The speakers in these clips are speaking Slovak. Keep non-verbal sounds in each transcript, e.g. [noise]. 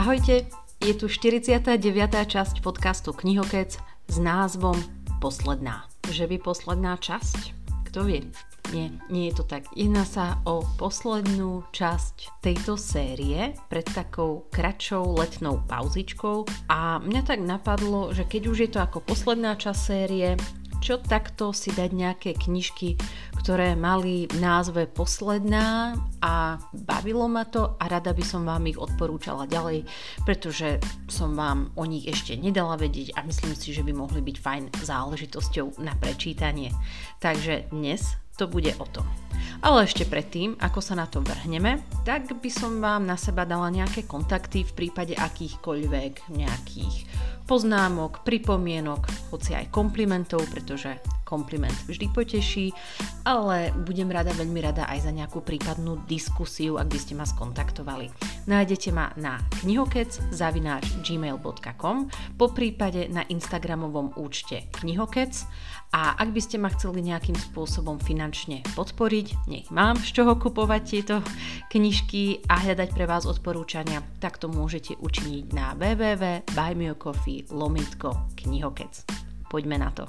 Ahojte, je tu 49. časť podcastu Knihokec s názvom Posledná. Že by posledná časť? Kto vie? Nie, nie je to tak. Jedná sa o poslednú časť tejto série pred takou kratšou letnou pauzičkou a mňa tak napadlo, že keď už je to ako posledná časť série, čo takto si dať nejaké knižky, ktoré mali názve Posledná a bavilo ma to a rada by som vám ich odporúčala ďalej, pretože som vám o nich ešte nedala vedieť a myslím si, že by mohli byť fajn záležitosťou na prečítanie. Takže dnes to bude o tom. Ale ešte predtým, ako sa na to vrhneme, tak by som vám na seba dala nejaké kontakty v prípade akýchkoľvek nejakých poznámok, pripomienok, hoci aj komplimentov, pretože kompliment vždy poteší, ale budem rada, veľmi rada aj za nejakú prípadnú diskusiu, ak by ste ma skontaktovali. Nájdete ma na knihokec zavináč gmail.com, po prípade na Instagramovom účte knihokec a ak by ste ma chceli nejakým spôsobom finančne podporiť, nech mám z čoho kupovať tieto knižky a hľadať pre vás odporúčania, tak to môžete učiniť na www.buymeacoffee knihokec. Poďme na to.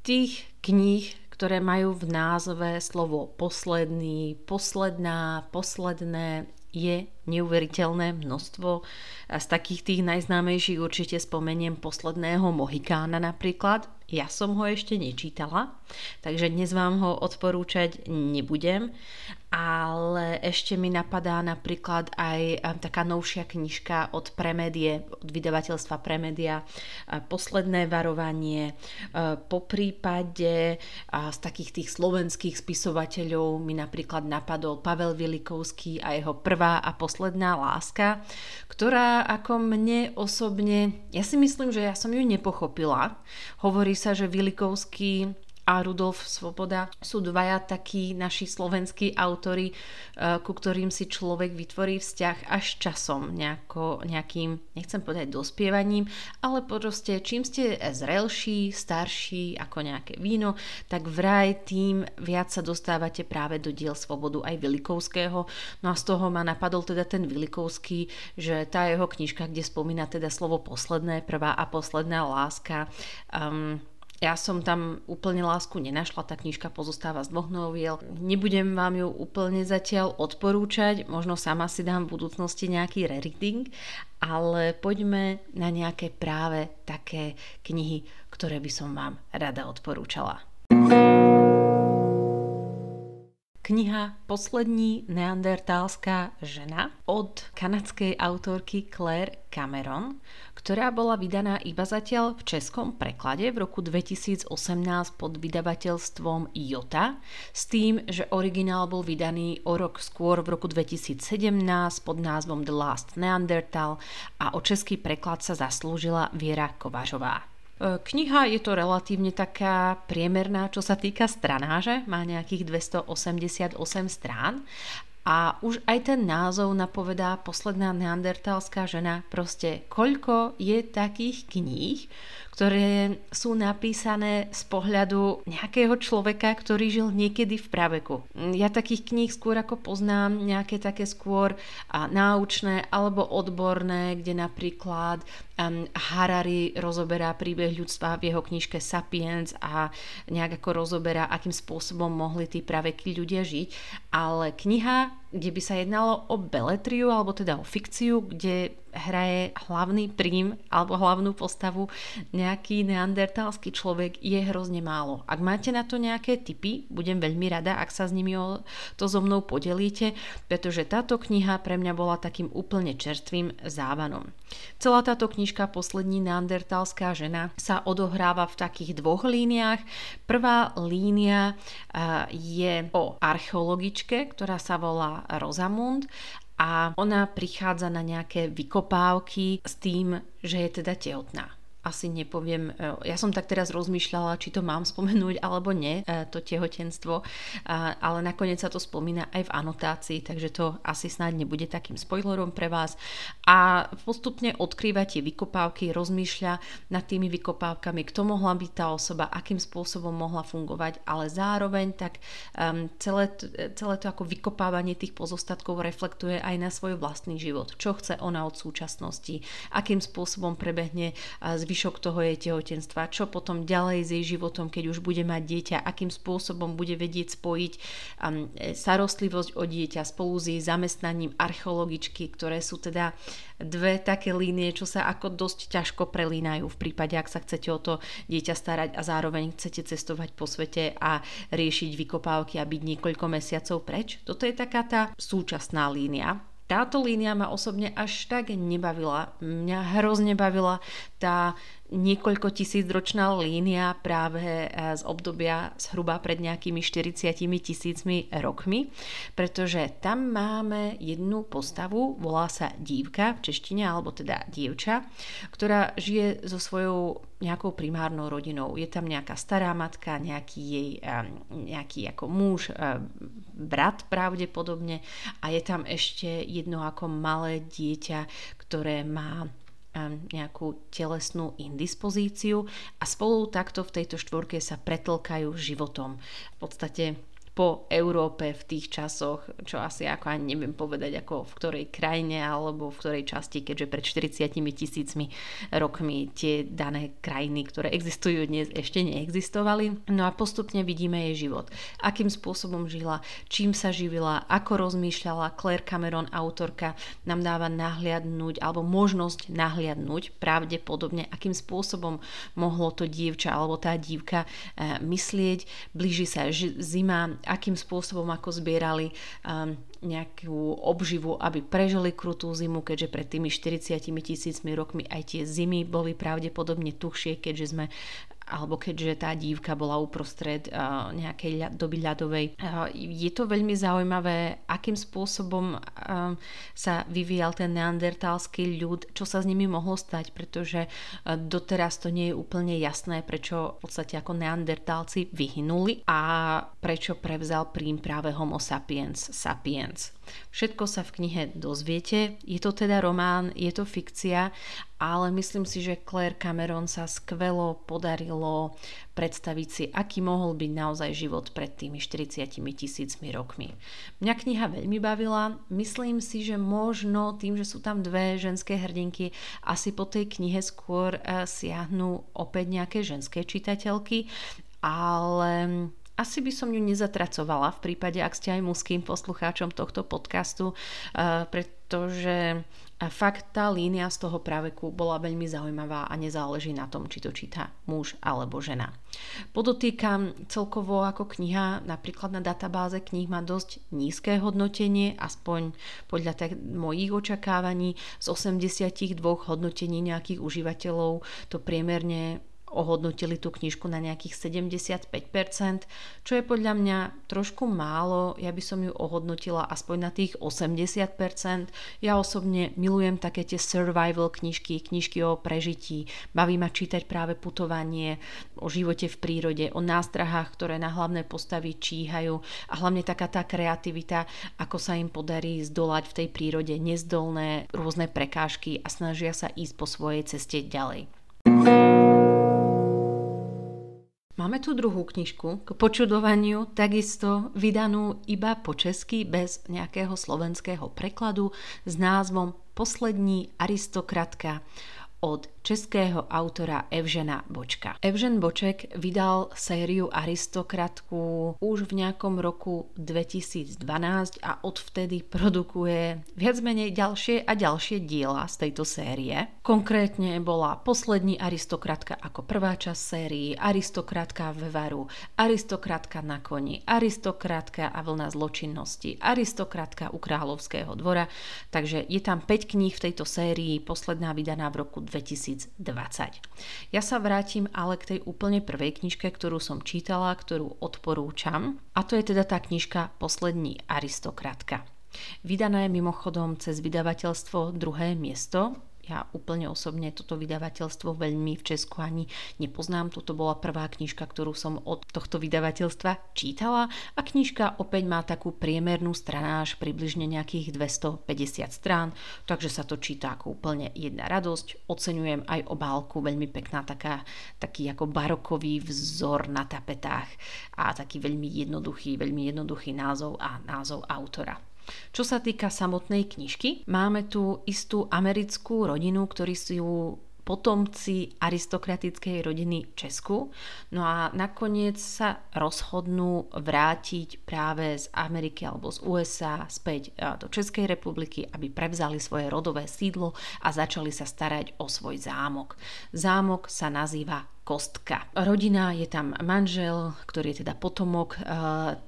Tých kníh, ktoré majú v názve slovo posledný, posledná, posledné, je neuveriteľné množstvo. Z takých tých najznámejších určite spomeniem posledného Mohikána napríklad. Ja som ho ešte nečítala, takže dnes vám ho odporúčať nebudem, ale ešte mi napadá napríklad aj taká novšia knižka od Premedie, od vydavateľstva Premedia, Posledné varovanie. Po prípade z takých tých slovenských spisovateľov mi napríklad napadol Pavel Vilikovský a jeho prvá a posledná láska, ktorá ako mne osobne, ja si myslím, že ja som ju nepochopila. Hovorí sa, že Vilikovský a Rudolf Svoboda sú dvaja takí naši slovenskí autory, e, ku ktorým si človek vytvorí vzťah až časom, nejako, nejakým, nechcem povedať dospievaním, ale proste čím ste zrelší, starší, ako nejaké víno, tak vraj tým viac sa dostávate práve do diel Svobodu aj Vilikovského. No a z toho ma napadol teda ten Vilikovský, že tá jeho knižka, kde spomína teda slovo posledné, prvá a posledná láska, um, ja som tam úplne lásku nenašla, tá knižka pozostáva z dvoch noviel. Nebudem vám ju úplne zatiaľ odporúčať, možno sama si dám v budúcnosti nejaký rereading, ale poďme na nejaké práve také knihy, ktoré by som vám rada odporúčala. Kniha Poslední neandertálská žena od kanadskej autorky Claire Cameron, ktorá bola vydaná iba zatiaľ v českom preklade v roku 2018 pod vydavateľstvom Jota, s tým, že originál bol vydaný o rok skôr v roku 2017 pod názvom The Last Neanderthal a o český preklad sa zaslúžila Viera Kovažová. E, kniha je to relatívne taká priemerná, čo sa týka stranáže, má nejakých 288 strán a už aj ten názov napovedá posledná neandertalská žena. Proste koľko je takých kníh, ktoré sú napísané z pohľadu nejakého človeka, ktorý žil niekedy v praveku. Ja takých kníh skôr ako poznám nejaké také skôr a, náučné alebo odborné, kde napríklad um, Harari rozoberá príbeh ľudstva v jeho knižke Sapiens a nejak ako rozoberá, akým spôsobom mohli tí praveky ľudia žiť. Ale kniha, kde by sa jednalo o beletriu, alebo teda o fikciu, kde hraje hlavný prím alebo hlavnú postavu nejaký neandertalský človek je hrozne málo. Ak máte na to nejaké tipy, budem veľmi rada, ak sa s nimi o to so mnou podelíte, pretože táto kniha pre mňa bola takým úplne čerstvým závanom. Celá táto knižka Poslední neandertalská žena sa odohráva v takých dvoch líniách. Prvá línia je o archeologičke, ktorá sa volá Rosamund a ona prichádza na nejaké vykopávky s tým, že je teda tehotná. Asi nepoviem, e, ja som tak teraz rozmýšľala, či to mám [laughs] spomenúť alebo nie, e, to tehotenstvo, ale nakoniec sa to spomína aj v anotácii, takže to asi snáď nebude takým spoilerom pre vás. A postupne odkrýva tie vykopávky, rozmýšľa nad tými vykopávkami, kto mohla byť tá osoba, akým spôsobom mohla fungovať, ale zároveň tak celé, celé to ako vykopávanie tých pozostatkov reflektuje aj na svoj vlastný život. Čo chce ona od súčasnosti, akým spôsobom prebehne z zvyšok toho jej tehotenstva, čo potom ďalej s jej životom, keď už bude mať dieťa, akým spôsobom bude vedieť spojiť um, starostlivosť o dieťa spolu s jej zamestnaním archeologičky, ktoré sú teda dve také línie, čo sa ako dosť ťažko prelínajú v prípade, ak sa chcete o to dieťa starať a zároveň chcete cestovať po svete a riešiť vykopávky a byť niekoľko mesiacov preč. Toto je taká tá súčasná línia táto línia ma osobne až tak nebavila. Mňa hrozne bavila tá niekoľko tisícročná línia práve eh, z obdobia zhruba pred nejakými 40 tisícmi rokmi, pretože tam máme jednu postavu, volá sa dívka v češtine, alebo teda dievča, ktorá žije so svojou nejakou primárnou rodinou. Je tam nejaká stará matka, nejaký jej eh, nejaký ako muž, eh, brat pravdepodobne a je tam ešte jedno ako malé dieťa, ktoré má nejakú telesnú indispozíciu a spolu takto v tejto štvorke sa pretlkajú životom. V podstate po Európe v tých časoch, čo asi ako ani neviem povedať, ako v ktorej krajine alebo v ktorej časti, keďže pred 40 tisícmi rokmi tie dané krajiny, ktoré existujú dnes, ešte neexistovali. No a postupne vidíme jej život. Akým spôsobom žila, čím sa živila, ako rozmýšľala. Claire Cameron, autorka, nám dáva nahliadnúť alebo možnosť nahliadnúť pravdepodobne, akým spôsobom mohlo to dievča alebo tá dívka eh, myslieť. Blíži sa zima, akým spôsobom ako zbierali um, nejakú obživu, aby prežili krutú zimu, keďže pred tými 40 tisícmi rokmi aj tie zimy boli pravdepodobne tuchšie, keďže sme alebo keďže tá dívka bola uprostred uh, nejakej doby ľadovej. Uh, je to veľmi zaujímavé, akým spôsobom uh, sa vyvíjal ten neandertalský ľud, čo sa s nimi mohlo stať, pretože uh, doteraz to nie je úplne jasné, prečo v podstate ako neandertálci vyhynuli a prečo prevzal prím práve homo sapiens sapiens. Všetko sa v knihe dozviete. Je to teda román, je to fikcia, ale myslím si, že Claire Cameron sa skvelo podarilo predstaviť si, aký mohol byť naozaj život pred tými 40 tisícmi rokmi. Mňa kniha veľmi bavila. Myslím si, že možno tým, že sú tam dve ženské hrdinky, asi po tej knihe skôr eh, siahnu opäť nejaké ženské čitateľky, ale asi by som ju nezatracovala v prípade, ak ste aj mužským poslucháčom tohto podcastu, eh, pretože fakt tá línia z toho práveku bola veľmi zaujímavá a nezáleží na tom, či to číta muž alebo žena. Podotýkam celkovo ako kniha, napríklad na databáze kníh má dosť nízke hodnotenie, aspoň podľa tak mojich očakávaní z 82 hodnotení nejakých užívateľov to priemerne ohodnotili tú knižku na nejakých 75%, čo je podľa mňa trošku málo. Ja by som ju ohodnotila aspoň na tých 80%. Ja osobne milujem také tie survival knižky, knižky o prežití. Baví ma čítať práve putovanie, o živote v prírode, o nástrahách, ktoré na hlavné postavy číhajú a hlavne taká tá kreativita, ako sa im podarí zdolať v tej prírode nezdolné rôzne prekážky a snažia sa ísť po svojej ceste ďalej. Máme tu druhú knižku k počudovaniu, takisto vydanú iba po česky bez nejakého slovenského prekladu s názvom Poslední aristokratka od českého autora Evžena Bočka. Evžen Boček vydal sériu Aristokratku už v nejakom roku 2012 a odvtedy produkuje viac menej ďalšie a ďalšie diela z tejto série. Konkrétne bola poslední Aristokratka ako prvá časť sérii, Aristokratka ve Varu, Aristokratka na koni, Aristokratka a vlna zločinnosti, Aristokratka u kráľovského dvora, takže je tam 5 kníh v tejto sérii, posledná vydaná v roku 2020. Ja sa vrátim ale k tej úplne prvej knižke, ktorú som čítala, ktorú odporúčam a to je teda tá knižka Poslední aristokratka. Vydaná je mimochodom cez vydavateľstvo druhé miesto ja úplne osobne toto vydavateľstvo veľmi v Česku ani nepoznám. Toto bola prvá knižka, ktorú som od tohto vydavateľstva čítala a knižka opäť má takú priemernú stranáž približne nejakých 250 strán, takže sa to číta ako úplne jedna radosť. Oceňujem aj obálku, veľmi pekná taká, taký ako barokový vzor na tapetách a taký veľmi jednoduchý, veľmi jednoduchý názov a názov autora. Čo sa týka samotnej knižky, máme tu istú americkú rodinu, ktorí sú potomci aristokratickej rodiny Česku. No a nakoniec sa rozhodnú vrátiť práve z Ameriky alebo z USA späť e, do Českej republiky, aby prevzali svoje rodové sídlo a začali sa starať o svoj zámok. Zámok sa nazýva Kostka. Rodina je tam manžel, ktorý je teda potomok e,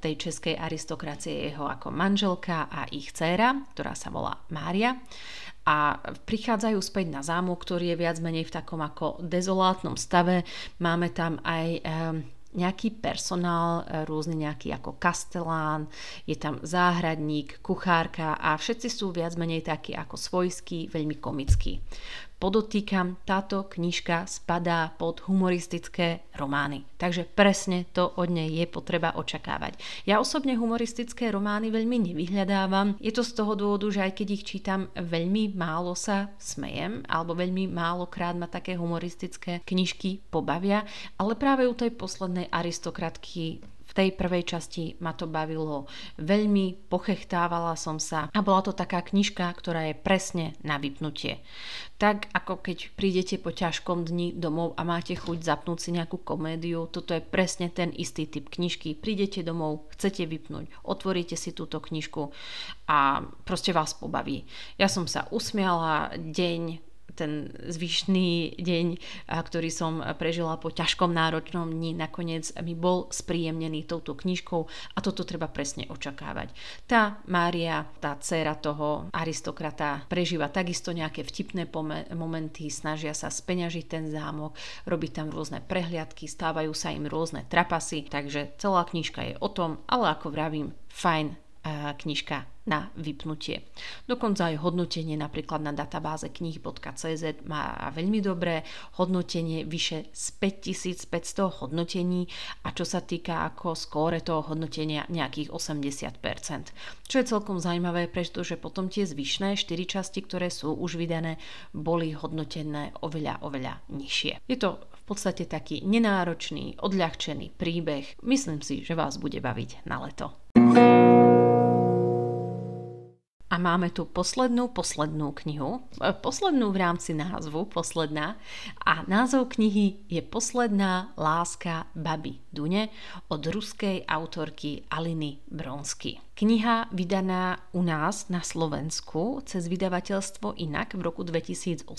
tej českej aristokracie, jeho ako manželka a ich dcéra, ktorá sa volá Mária a prichádzajú späť na zámok, ktorý je viac menej v takom ako dezolátnom stave. Máme tam aj nejaký personál, e, rôzny nejaký ako kastelán, je tam záhradník, kuchárka a všetci sú viac menej takí ako svojskí, veľmi komickí. Podotýkam, táto knižka spadá pod humoristické romány. Takže presne to od nej je potreba očakávať. Ja osobne humoristické romány veľmi nevyhľadávam. Je to z toho dôvodu, že aj keď ich čítam, veľmi málo sa smejem, alebo veľmi málo krát ma také humoristické knižky pobavia, ale práve u tej poslednej aristokratky v tej prvej časti ma to bavilo veľmi, pochechtávala som sa a bola to taká knižka, ktorá je presne na vypnutie. Tak ako keď prídete po ťažkom dni domov a máte chuť zapnúť si nejakú komédiu, toto je presne ten istý typ knižky. Prídete domov, chcete vypnúť, otvoríte si túto knižku a proste vás pobaví. Ja som sa usmiala deň, ten zvyšný deň, ktorý som prežila po ťažkom náročnom dni, nakoniec mi bol spríjemnený touto knižkou a toto treba presne očakávať. Tá Mária, tá dcéra toho aristokrata, prežíva takisto nejaké vtipné momenty, snažia sa speňažiť ten zámok, robiť tam rôzne prehliadky, stávajú sa im rôzne trapasy, takže celá knižka je o tom, ale ako vravím, fajn knižka na vypnutie. Dokonca aj hodnotenie napríklad na databáze knih.cz má veľmi dobré hodnotenie, vyše z 5500 hodnotení a čo sa týka ako skóre toho hodnotenia nejakých 80%. Čo je celkom zaujímavé, pretože potom tie zvyšné 4 časti, ktoré sú už vydané, boli hodnotené oveľa, oveľa nižšie. Je to v podstate taký nenáročný, odľahčený príbeh. Myslím si, že vás bude baviť na leto. A máme tu poslednú, poslednú knihu. E, poslednú v rámci názvu, posledná. A názov knihy je Posledná láska baby Dune od ruskej autorky Aliny Bronsky. Kniha vydaná u nás na Slovensku cez vydavateľstvo Inak v roku 2018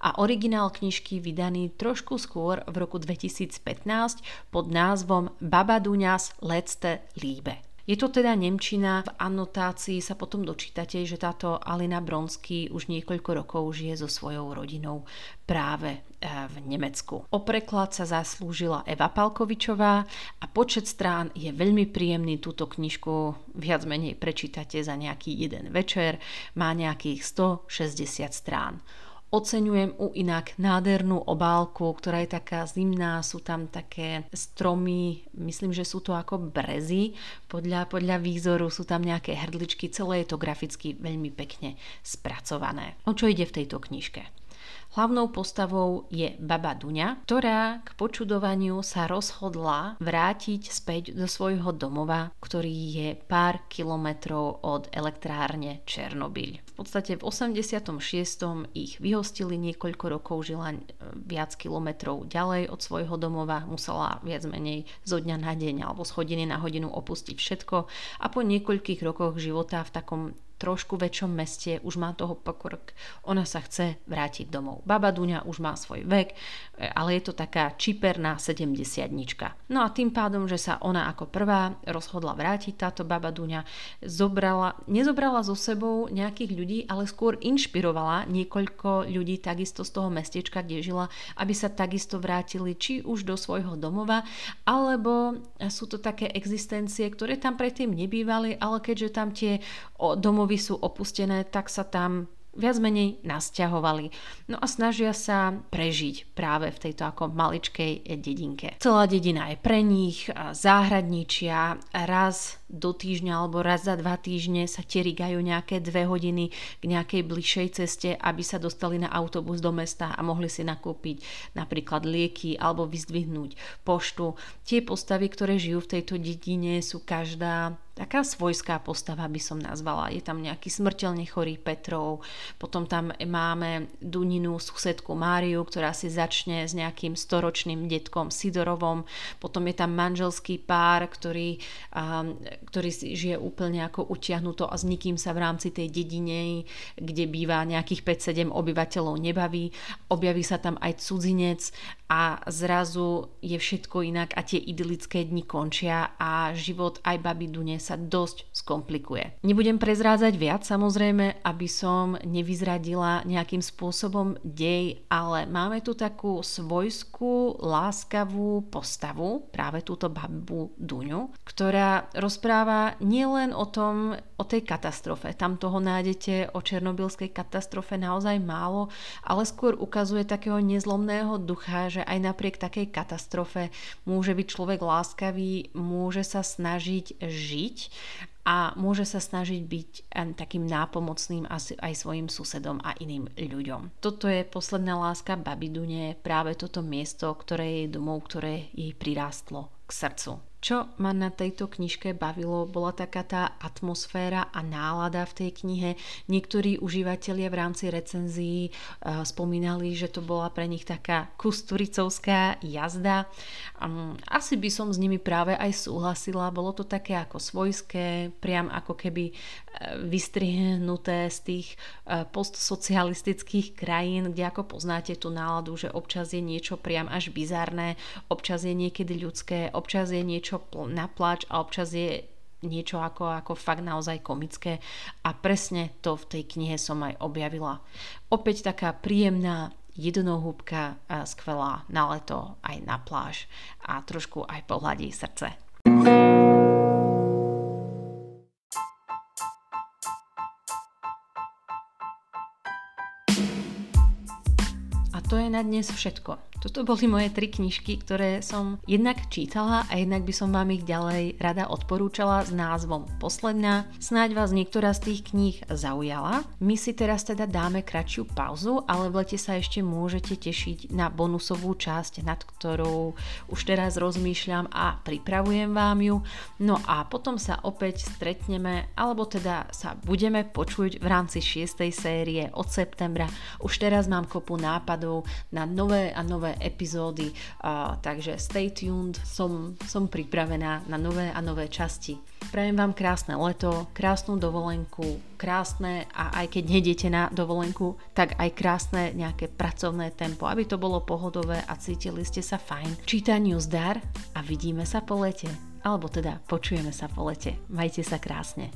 a originál knižky vydaný trošku skôr v roku 2015 pod názvom Baba Duňas Lecte Líbe. Je to teda Nemčina, v anotácii sa potom dočítate, že táto Alina Bronsky už niekoľko rokov žije so svojou rodinou práve e, v Nemecku. O preklad sa zaslúžila Eva Palkovičová a počet strán je veľmi príjemný. Túto knižku viac menej prečítate za nejaký jeden večer. Má nejakých 160 strán. Oceňujem u inak nádhernú obálku, ktorá je taká zimná, sú tam také stromy, myslím, že sú to ako brezy, podľa, podľa výzoru sú tam nejaké hrdličky, celé je to graficky veľmi pekne spracované. O čo ide v tejto knižke? Hlavnou postavou je baba Duňa, ktorá k počudovaniu sa rozhodla vrátiť späť do svojho domova, ktorý je pár kilometrov od elektrárne Černobyľ. V podstate v 86. ich vyhostili niekoľko rokov, žila e, viac kilometrov ďalej od svojho domova, musela viac menej zo dňa na deň alebo z hodiny na hodinu opustiť všetko a po niekoľkých rokoch života v takom trošku väčšom meste, už má toho pokrok, ona sa chce vrátiť domov. Baba Duňa už má svoj vek, ale je to taká čiperná 70 No a tým pádom, že sa ona ako prvá rozhodla vrátiť táto Baba Duňa, zobrala, nezobrala so sebou nejakých ľudí, ale skôr inšpirovala niekoľko ľudí takisto z toho mestečka, kde žila, aby sa takisto vrátili či už do svojho domova, alebo sú to také existencie, ktoré tam predtým nebývali, ale keďže tam tie domovy domovy sú opustené, tak sa tam viac menej nasťahovali. No a snažia sa prežiť práve v tejto ako maličkej dedinke. Celá dedina je pre nich, záhradničia, raz do týždňa alebo raz za dva týždne sa terigajú nejaké dve hodiny k nejakej bližšej ceste, aby sa dostali na autobus do mesta a mohli si nakúpiť napríklad lieky alebo vyzdvihnúť poštu. Tie postavy, ktoré žijú v tejto dedine sú každá taká svojská postava by som nazvala. Je tam nejaký smrteľne chorý Petrov, potom tam máme Duninu susedku Máriu, ktorá si začne s nejakým storočným detkom Sidorovom, potom je tam manželský pár, ktorý, ktorý si žije úplne ako utiahnuto a s nikým sa v rámci tej dedine, kde býva nejakých 5-7 obyvateľov nebaví. Objaví sa tam aj cudzinec a zrazu je všetko inak a tie idylické dni končia a život aj baby Dune sa dosť skomplikuje. Nebudem prezrádzať viac samozrejme, aby som nevyzradila nejakým spôsobom dej, ale máme tu takú svojskú, láskavú postavu, práve túto babu Duňu, ktorá rozpráva nielen o tom, o tej katastrofe. Tam toho nájdete o černobylskej katastrofe naozaj málo, ale skôr ukazuje takého nezlomného ducha, že aj napriek takej katastrofe môže byť človek láskavý, môže sa snažiť žiť a môže sa snažiť byť takým nápomocným aj svojim susedom a iným ľuďom. Toto je posledná láska Babidune, práve toto miesto, ktoré je domov, ktoré jej prirástlo k srdcu. Čo ma na tejto knižke bavilo, bola taká tá atmosféra a nálada v tej knihe. Niektorí užívateľia v rámci recenzií uh, spomínali, že to bola pre nich taká kusturicovská jazda. Asi by som s nimi práve aj súhlasila. Bolo to také ako svojské, priam ako keby uh, vystrihnuté z tých uh, postsocialistických krajín, kde ako poznáte tú náladu, že občas je niečo priam až bizarné, občas je niekedy ľudské, občas je niečo niečo na plač a občas je niečo ako, ako fakt naozaj komické a presne to v tej knihe som aj objavila. Opäť taká príjemná jednohúbka skvelá na leto aj na pláž a trošku aj pohľadí srdce. To je na dnes všetko. Toto boli moje tri knižky, ktoré som jednak čítala a jednak by som vám ich ďalej rada odporúčala s názvom Posledná. Snáď vás niektorá z tých kníh zaujala. My si teraz teda dáme kratšiu pauzu, ale v lete sa ešte môžete tešiť na bonusovú časť, nad ktorou už teraz rozmýšľam a pripravujem vám ju. No a potom sa opäť stretneme, alebo teda sa budeme počuť v rámci 6. série od septembra. Už teraz mám kopu nápadov na nové a nové epizódy, takže stay tuned, som, som pripravená na nové a nové časti. Prajem vám krásne leto, krásnu dovolenku, krásne a aj keď nejdete na dovolenku, tak aj krásne nejaké pracovné tempo, aby to bolo pohodové a cítili ste sa fajn. Čítaniu zdar a vidíme sa po lete. Alebo teda počujeme sa po lete. Majte sa krásne.